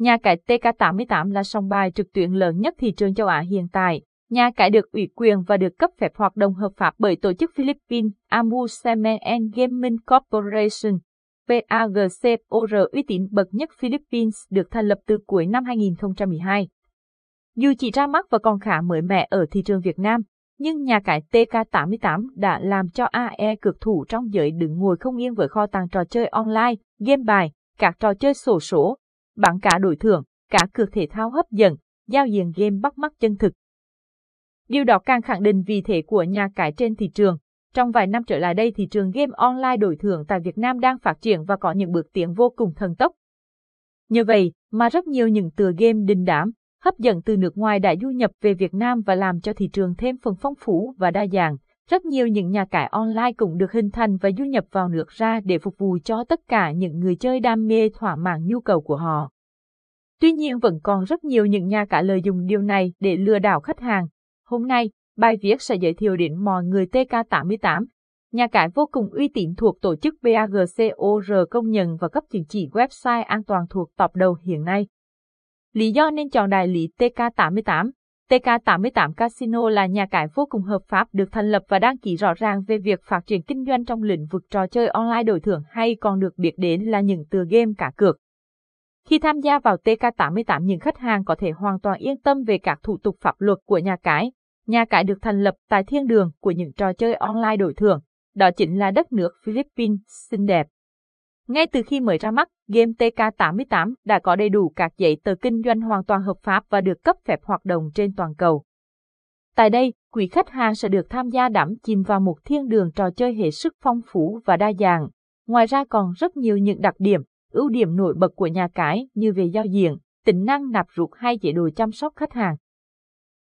Nhà cái TK88 là sòng bài trực tuyến lớn nhất thị trường châu Á hiện tại. Nhà cái được ủy quyền và được cấp phép hoạt động hợp pháp bởi tổ chức Philippines Amusement and Gaming Corporation. PAGCOR uy tín bậc nhất Philippines được thành lập từ cuối năm 2012. Dù chỉ ra mắt và còn khá mới mẻ ở thị trường Việt Nam, nhưng nhà cái TK88 đã làm cho AE cực thủ trong giới đứng ngồi không yên với kho tàng trò chơi online, game bài, các trò chơi sổ số, bảng cả đổi thưởng, cả cược thể thao hấp dẫn, giao diện game bắt mắt chân thực. Điều đó càng khẳng định vị thế của nhà cái trên thị trường. Trong vài năm trở lại đây thị trường game online đổi thưởng tại Việt Nam đang phát triển và có những bước tiến vô cùng thần tốc. Như vậy mà rất nhiều những tựa game đình đám, hấp dẫn từ nước ngoài đã du nhập về Việt Nam và làm cho thị trường thêm phần phong phú và đa dạng. Rất nhiều những nhà cái online cũng được hình thành và du nhập vào nước ra để phục vụ cho tất cả những người chơi đam mê thỏa mãn nhu cầu của họ. Tuy nhiên vẫn còn rất nhiều những nhà cái lợi dụng điều này để lừa đảo khách hàng. Hôm nay, bài viết sẽ giới thiệu đến mọi người TK88, nhà cái vô cùng uy tín thuộc tổ chức BAGCOR công nhận và cấp chứng chỉ website an toàn thuộc top đầu hiện nay. Lý do nên chọn đại lý TK88 TK88 Casino là nhà cái vô cùng hợp pháp được thành lập và đăng ký rõ ràng về việc phát triển kinh doanh trong lĩnh vực trò chơi online đổi thưởng hay còn được biết đến là những tựa game cả cược. Khi tham gia vào TK88 những khách hàng có thể hoàn toàn yên tâm về các thủ tục pháp luật của nhà cái. Nhà cái được thành lập tại thiên đường của những trò chơi online đổi thưởng, đó chính là đất nước Philippines xinh đẹp. Ngay từ khi mới ra mắt, game TK88 đã có đầy đủ các giấy tờ kinh doanh hoàn toàn hợp pháp và được cấp phép hoạt động trên toàn cầu. Tại đây, quý khách hàng sẽ được tham gia đắm chìm vào một thiên đường trò chơi hệ sức phong phú và đa dạng. Ngoài ra còn rất nhiều những đặc điểm, ưu điểm nổi bật của nhà cái như về giao diện, tính năng nạp rút hay chế độ chăm sóc khách hàng.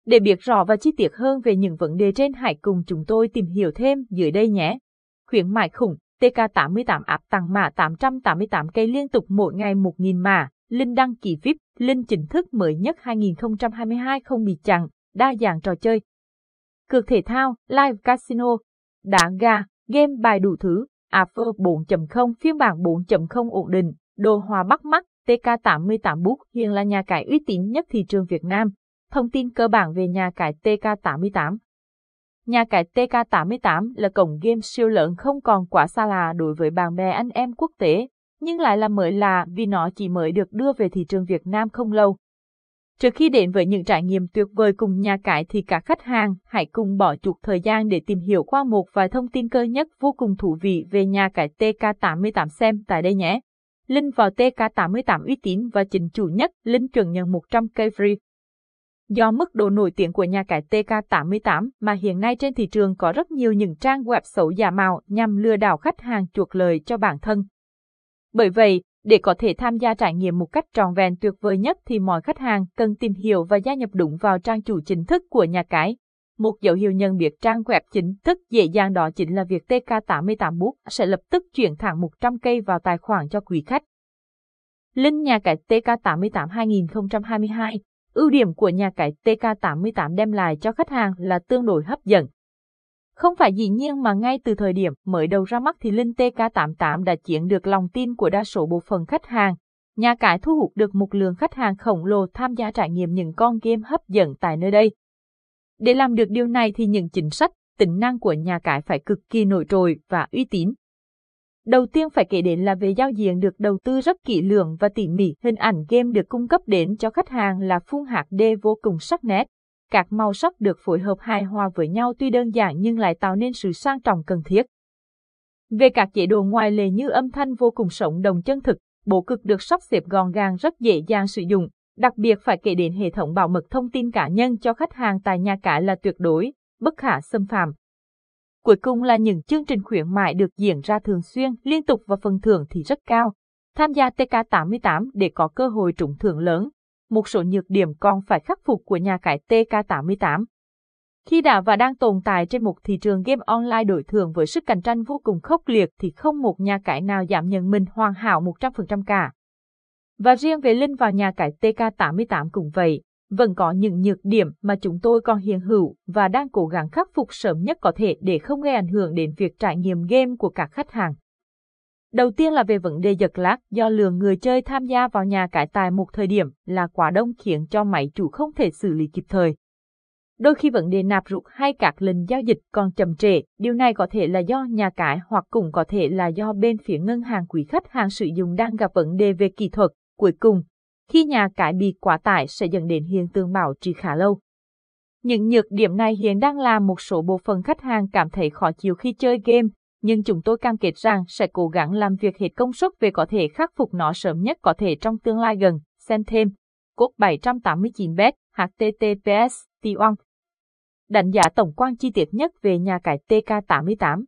Để biết rõ và chi tiết hơn về những vấn đề trên hãy cùng chúng tôi tìm hiểu thêm dưới đây nhé. Khuyến mại khủng TK88 áp tặng mã 888 cây liên tục mỗi ngày 1.000 mã, Linh đăng ký VIP, Linh chính thức mới nhất 2022 không bị chặn, đa dạng trò chơi. Cược thể thao, live casino, đá gà, game bài đủ thứ, Apple 4.0 phiên bản 4.0 ổn định, đồ hòa bắt mắt, TK88 Book hiện là nhà cái uy tín nhất thị trường Việt Nam. Thông tin cơ bản về nhà cái TK88 Nhà cái TK88 là cổng game siêu lớn không còn quá xa lạ đối với bạn bè anh em quốc tế, nhưng lại là mới lạ vì nó chỉ mới được đưa về thị trường Việt Nam không lâu. Trước khi đến với những trải nghiệm tuyệt vời cùng nhà cái thì các khách hàng hãy cùng bỏ chút thời gian để tìm hiểu qua một vài thông tin cơ nhất vô cùng thú vị về nhà cái TK88 xem tại đây nhé. Link vào TK88 uy tín và chính chủ nhất, link chuẩn nhận 100 cây free. Do mức độ nổi tiếng của nhà cái TK88 mà hiện nay trên thị trường có rất nhiều những trang web xấu giả mạo nhằm lừa đảo khách hàng chuộc lời cho bản thân. Bởi vậy, để có thể tham gia trải nghiệm một cách tròn vẹn tuyệt vời nhất thì mọi khách hàng cần tìm hiểu và gia nhập đúng vào trang chủ chính thức của nhà cái. Một dấu hiệu nhận biết trang web chính thức dễ dàng đó chính là việc TK88 Book sẽ lập tức chuyển thẳng 100 cây vào tài khoản cho quý khách. Link nhà cái TK88 2022 Ưu điểm của nhà cái TK88 đem lại cho khách hàng là tương đối hấp dẫn. Không phải dĩ nhiên mà ngay từ thời điểm mới đầu ra mắt thì Linh TK88 đã chiếm được lòng tin của đa số bộ phận khách hàng. Nhà cái thu hút được một lượng khách hàng khổng lồ tham gia trải nghiệm những con game hấp dẫn tại nơi đây. Để làm được điều này thì những chính sách, tính năng của nhà cái phải cực kỳ nổi trội và uy tín. Đầu tiên phải kể đến là về giao diện được đầu tư rất kỹ lưỡng và tỉ mỉ. Hình ảnh game được cung cấp đến cho khách hàng là phun hạt đê vô cùng sắc nét. Các màu sắc được phối hợp hài hòa với nhau tuy đơn giản nhưng lại tạo nên sự sang trọng cần thiết. Về các chế độ ngoài lề như âm thanh vô cùng sống đồng chân thực, bộ cực được sắp xếp gọn gàng rất dễ dàng sử dụng. Đặc biệt phải kể đến hệ thống bảo mật thông tin cá nhân cho khách hàng tại nhà cả là tuyệt đối, bất khả xâm phạm. Cuối cùng là những chương trình khuyến mại được diễn ra thường xuyên, liên tục và phần thưởng thì rất cao. Tham gia TK88 để có cơ hội trúng thưởng lớn. Một số nhược điểm còn phải khắc phục của nhà cái TK88. Khi đã và đang tồn tại trên một thị trường game online đổi thưởng với sức cạnh tranh vô cùng khốc liệt thì không một nhà cái nào giảm nhận mình hoàn hảo 100% cả. Và riêng về Linh vào nhà cái TK88 cũng vậy, vẫn có những nhược điểm mà chúng tôi còn hiện hữu và đang cố gắng khắc phục sớm nhất có thể để không gây ảnh hưởng đến việc trải nghiệm game của các khách hàng. Đầu tiên là về vấn đề giật lag do lượng người chơi tham gia vào nhà cải tài một thời điểm là quá đông khiến cho máy chủ không thể xử lý kịp thời. Đôi khi vấn đề nạp rút hay các lần giao dịch còn chậm trễ, điều này có thể là do nhà cái hoặc cũng có thể là do bên phía ngân hàng quý khách hàng sử dụng đang gặp vấn đề về kỹ thuật. Cuối cùng, khi nhà cái bị quá tải sẽ dẫn đến hiện tượng bảo trì khá lâu. Những nhược điểm này hiện đang làm một số bộ phận khách hàng cảm thấy khó chịu khi chơi game, nhưng chúng tôi cam kết rằng sẽ cố gắng làm việc hết công suất về có thể khắc phục nó sớm nhất có thể trong tương lai gần. Xem thêm. Cốt 789 bet HTTPS t Đánh giá tổng quan chi tiết nhất về nhà cái TK88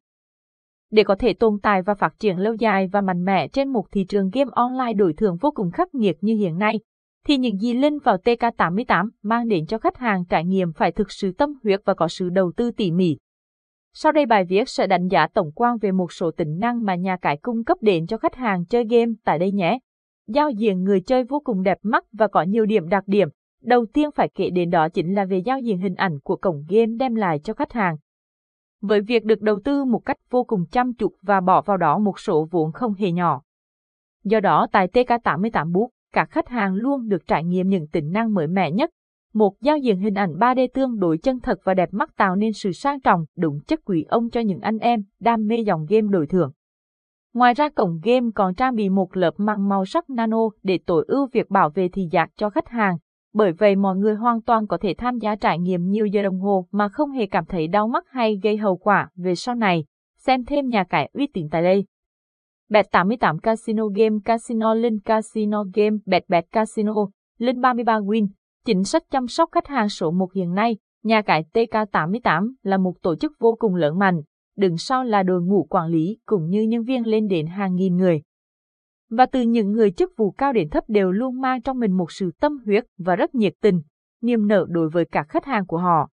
để có thể tồn tại và phát triển lâu dài và mạnh mẽ trên một thị trường game online đổi thưởng vô cùng khắc nghiệt như hiện nay, thì những gì linh vào TK88 mang đến cho khách hàng trải nghiệm phải thực sự tâm huyết và có sự đầu tư tỉ mỉ. Sau đây bài viết sẽ đánh giá tổng quan về một số tính năng mà nhà cái cung cấp đến cho khách hàng chơi game tại đây nhé. Giao diện người chơi vô cùng đẹp mắt và có nhiều điểm đặc điểm. Đầu tiên phải kể đến đó chính là về giao diện hình ảnh của cổng game đem lại cho khách hàng. Với việc được đầu tư một cách vô cùng chăm chút và bỏ vào đó một số vốn không hề nhỏ. Do đó tại TK88 Book, các khách hàng luôn được trải nghiệm những tính năng mới mẻ nhất. Một giao diện hình ảnh 3D tương đối chân thật và đẹp mắt tạo nên sự sang trọng, đúng chất quý ông cho những anh em đam mê dòng game đổi thưởng. Ngoài ra cổng game còn trang bị một lớp màng màu sắc nano để tối ưu việc bảo vệ thị giác cho khách hàng. Bởi vậy mọi người hoàn toàn có thể tham gia trải nghiệm nhiều giờ đồng hồ mà không hề cảm thấy đau mắt hay gây hậu quả về sau này. Xem thêm nhà cái uy tín tại đây. Bet 88 Casino Game Casino Link Casino Game Bet Bet Casino Link 33 Win Chính sách chăm sóc khách hàng số 1 hiện nay, nhà cái TK88 là một tổ chức vô cùng lớn mạnh, đứng sau là đội ngũ quản lý cũng như nhân viên lên đến hàng nghìn người. Và từ những người chức vụ cao đến thấp đều luôn mang trong mình một sự tâm huyết và rất nhiệt tình, niềm nở đối với các khách hàng của họ.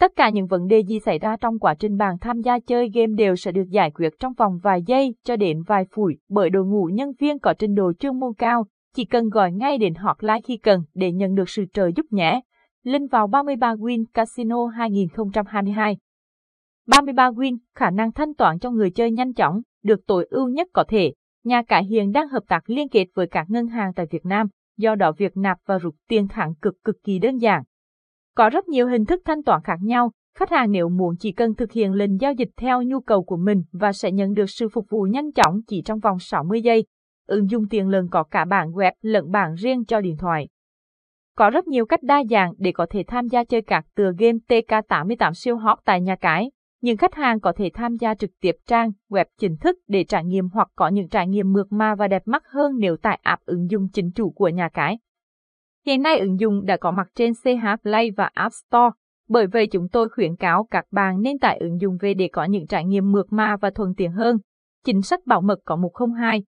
Tất cả những vấn đề gì xảy ra trong quá trình bạn tham gia chơi game đều sẽ được giải quyết trong vòng vài giây cho đến vài phút bởi đội ngũ nhân viên có trình độ chuyên môn cao, chỉ cần gọi ngay đến hotline khi cần để nhận được sự trợ giúp nhé. Linh vào 33 Win Casino 2022 33 Win, khả năng thanh toán cho người chơi nhanh chóng, được tối ưu nhất có thể. Nhà cái hiện đang hợp tác liên kết với các ngân hàng tại Việt Nam, do đó việc nạp và rút tiền thẳng cực cực kỳ đơn giản. Có rất nhiều hình thức thanh toán khác nhau, khách hàng nếu muốn chỉ cần thực hiện lệnh giao dịch theo nhu cầu của mình và sẽ nhận được sự phục vụ nhanh chóng chỉ trong vòng 60 giây. Ứng dụng tiền lần có cả bảng web lẫn bảng riêng cho điện thoại. Có rất nhiều cách đa dạng để có thể tham gia chơi các tựa game TK88 siêu hot tại nhà cái. Nhưng khách hàng có thể tham gia trực tiếp trang web chính thức để trải nghiệm hoặc có những trải nghiệm mượt mà và đẹp mắt hơn nếu tải app ứng dụng chính chủ của nhà cái. Hiện nay ứng dụng đã có mặt trên CH Play và App Store, bởi vậy chúng tôi khuyến cáo các bạn nên tải ứng dụng về để có những trải nghiệm mượt mà và thuận tiện hơn. Chính sách bảo mật có 102.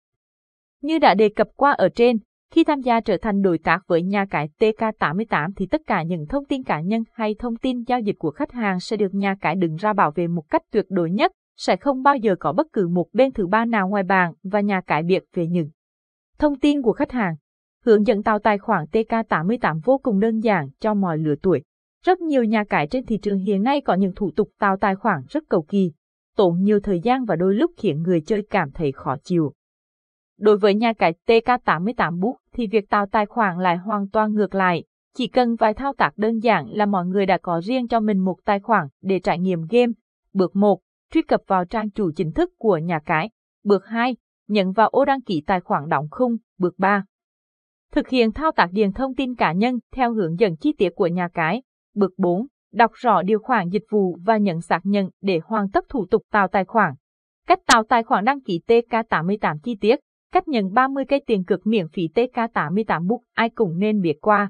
Như đã đề cập qua ở trên, khi tham gia trở thành đối tác với nhà cái TK88 thì tất cả những thông tin cá nhân hay thông tin giao dịch của khách hàng sẽ được nhà cái đứng ra bảo vệ một cách tuyệt đối nhất, sẽ không bao giờ có bất cứ một bên thứ ba nào ngoài bàn và nhà cái biệt về những thông tin của khách hàng. Hướng dẫn tạo tài khoản TK88 vô cùng đơn giản cho mọi lứa tuổi. Rất nhiều nhà cái trên thị trường hiện nay có những thủ tục tạo tài khoản rất cầu kỳ, tốn nhiều thời gian và đôi lúc khiến người chơi cảm thấy khó chịu. Đối với nhà cái TK88 Book thì việc tạo tài khoản lại hoàn toàn ngược lại. Chỉ cần vài thao tác đơn giản là mọi người đã có riêng cho mình một tài khoản để trải nghiệm game. Bước 1. Truy cập vào trang chủ chính thức của nhà cái. Bước 2. nhấn vào ô đăng ký tài khoản đóng khung. Bước 3. Thực hiện thao tác điền thông tin cá nhân theo hướng dẫn chi tiết của nhà cái. Bước 4. Đọc rõ điều khoản dịch vụ và nhận xác nhận để hoàn tất thủ tục tạo tài khoản. Cách tạo tài khoản đăng ký TK88 chi tiết cách nhận 30 cây tiền cực miễn phí TK88 Book ai cũng nên biết qua.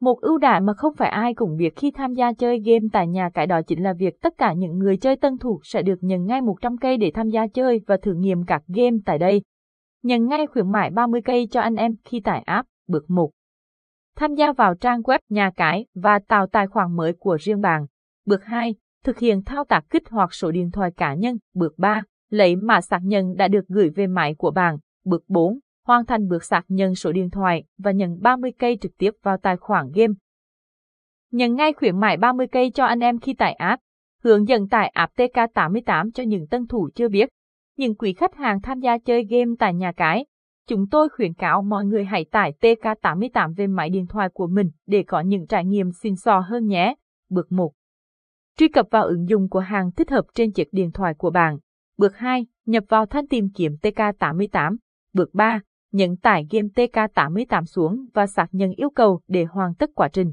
Một ưu đãi mà không phải ai cũng biết khi tham gia chơi game tại nhà cái đó chính là việc tất cả những người chơi tân thủ sẽ được nhận ngay 100 cây để tham gia chơi và thử nghiệm các game tại đây. Nhận ngay khuyến mại 30 cây cho anh em khi tải app, bước 1. Tham gia vào trang web nhà cái và tạo tài khoản mới của riêng bạn. Bước 2. Thực hiện thao tác kích hoạt số điện thoại cá nhân. Bước 3. Lấy mã xác nhận đã được gửi về máy của bạn. Bước 4. Hoàn thành bước xác nhận số điện thoại và nhận 30 cây trực tiếp vào tài khoản game. Nhận ngay khuyến mại 30 cây cho anh em khi tải app. Hướng dẫn tải app TK88 cho những tân thủ chưa biết. những quý khách hàng tham gia chơi game tại nhà cái. Chúng tôi khuyến cáo mọi người hãy tải TK88 về máy điện thoại của mình để có những trải nghiệm xịn xò hơn nhé. Bước 1. Truy cập vào ứng dụng của hàng thích hợp trên chiếc điện thoại của bạn. Bước 2. Nhập vào thanh tìm kiếm TK88. Bước 3. Nhấn tải game TK88 xuống và xác nhận yêu cầu để hoàn tất quá trình.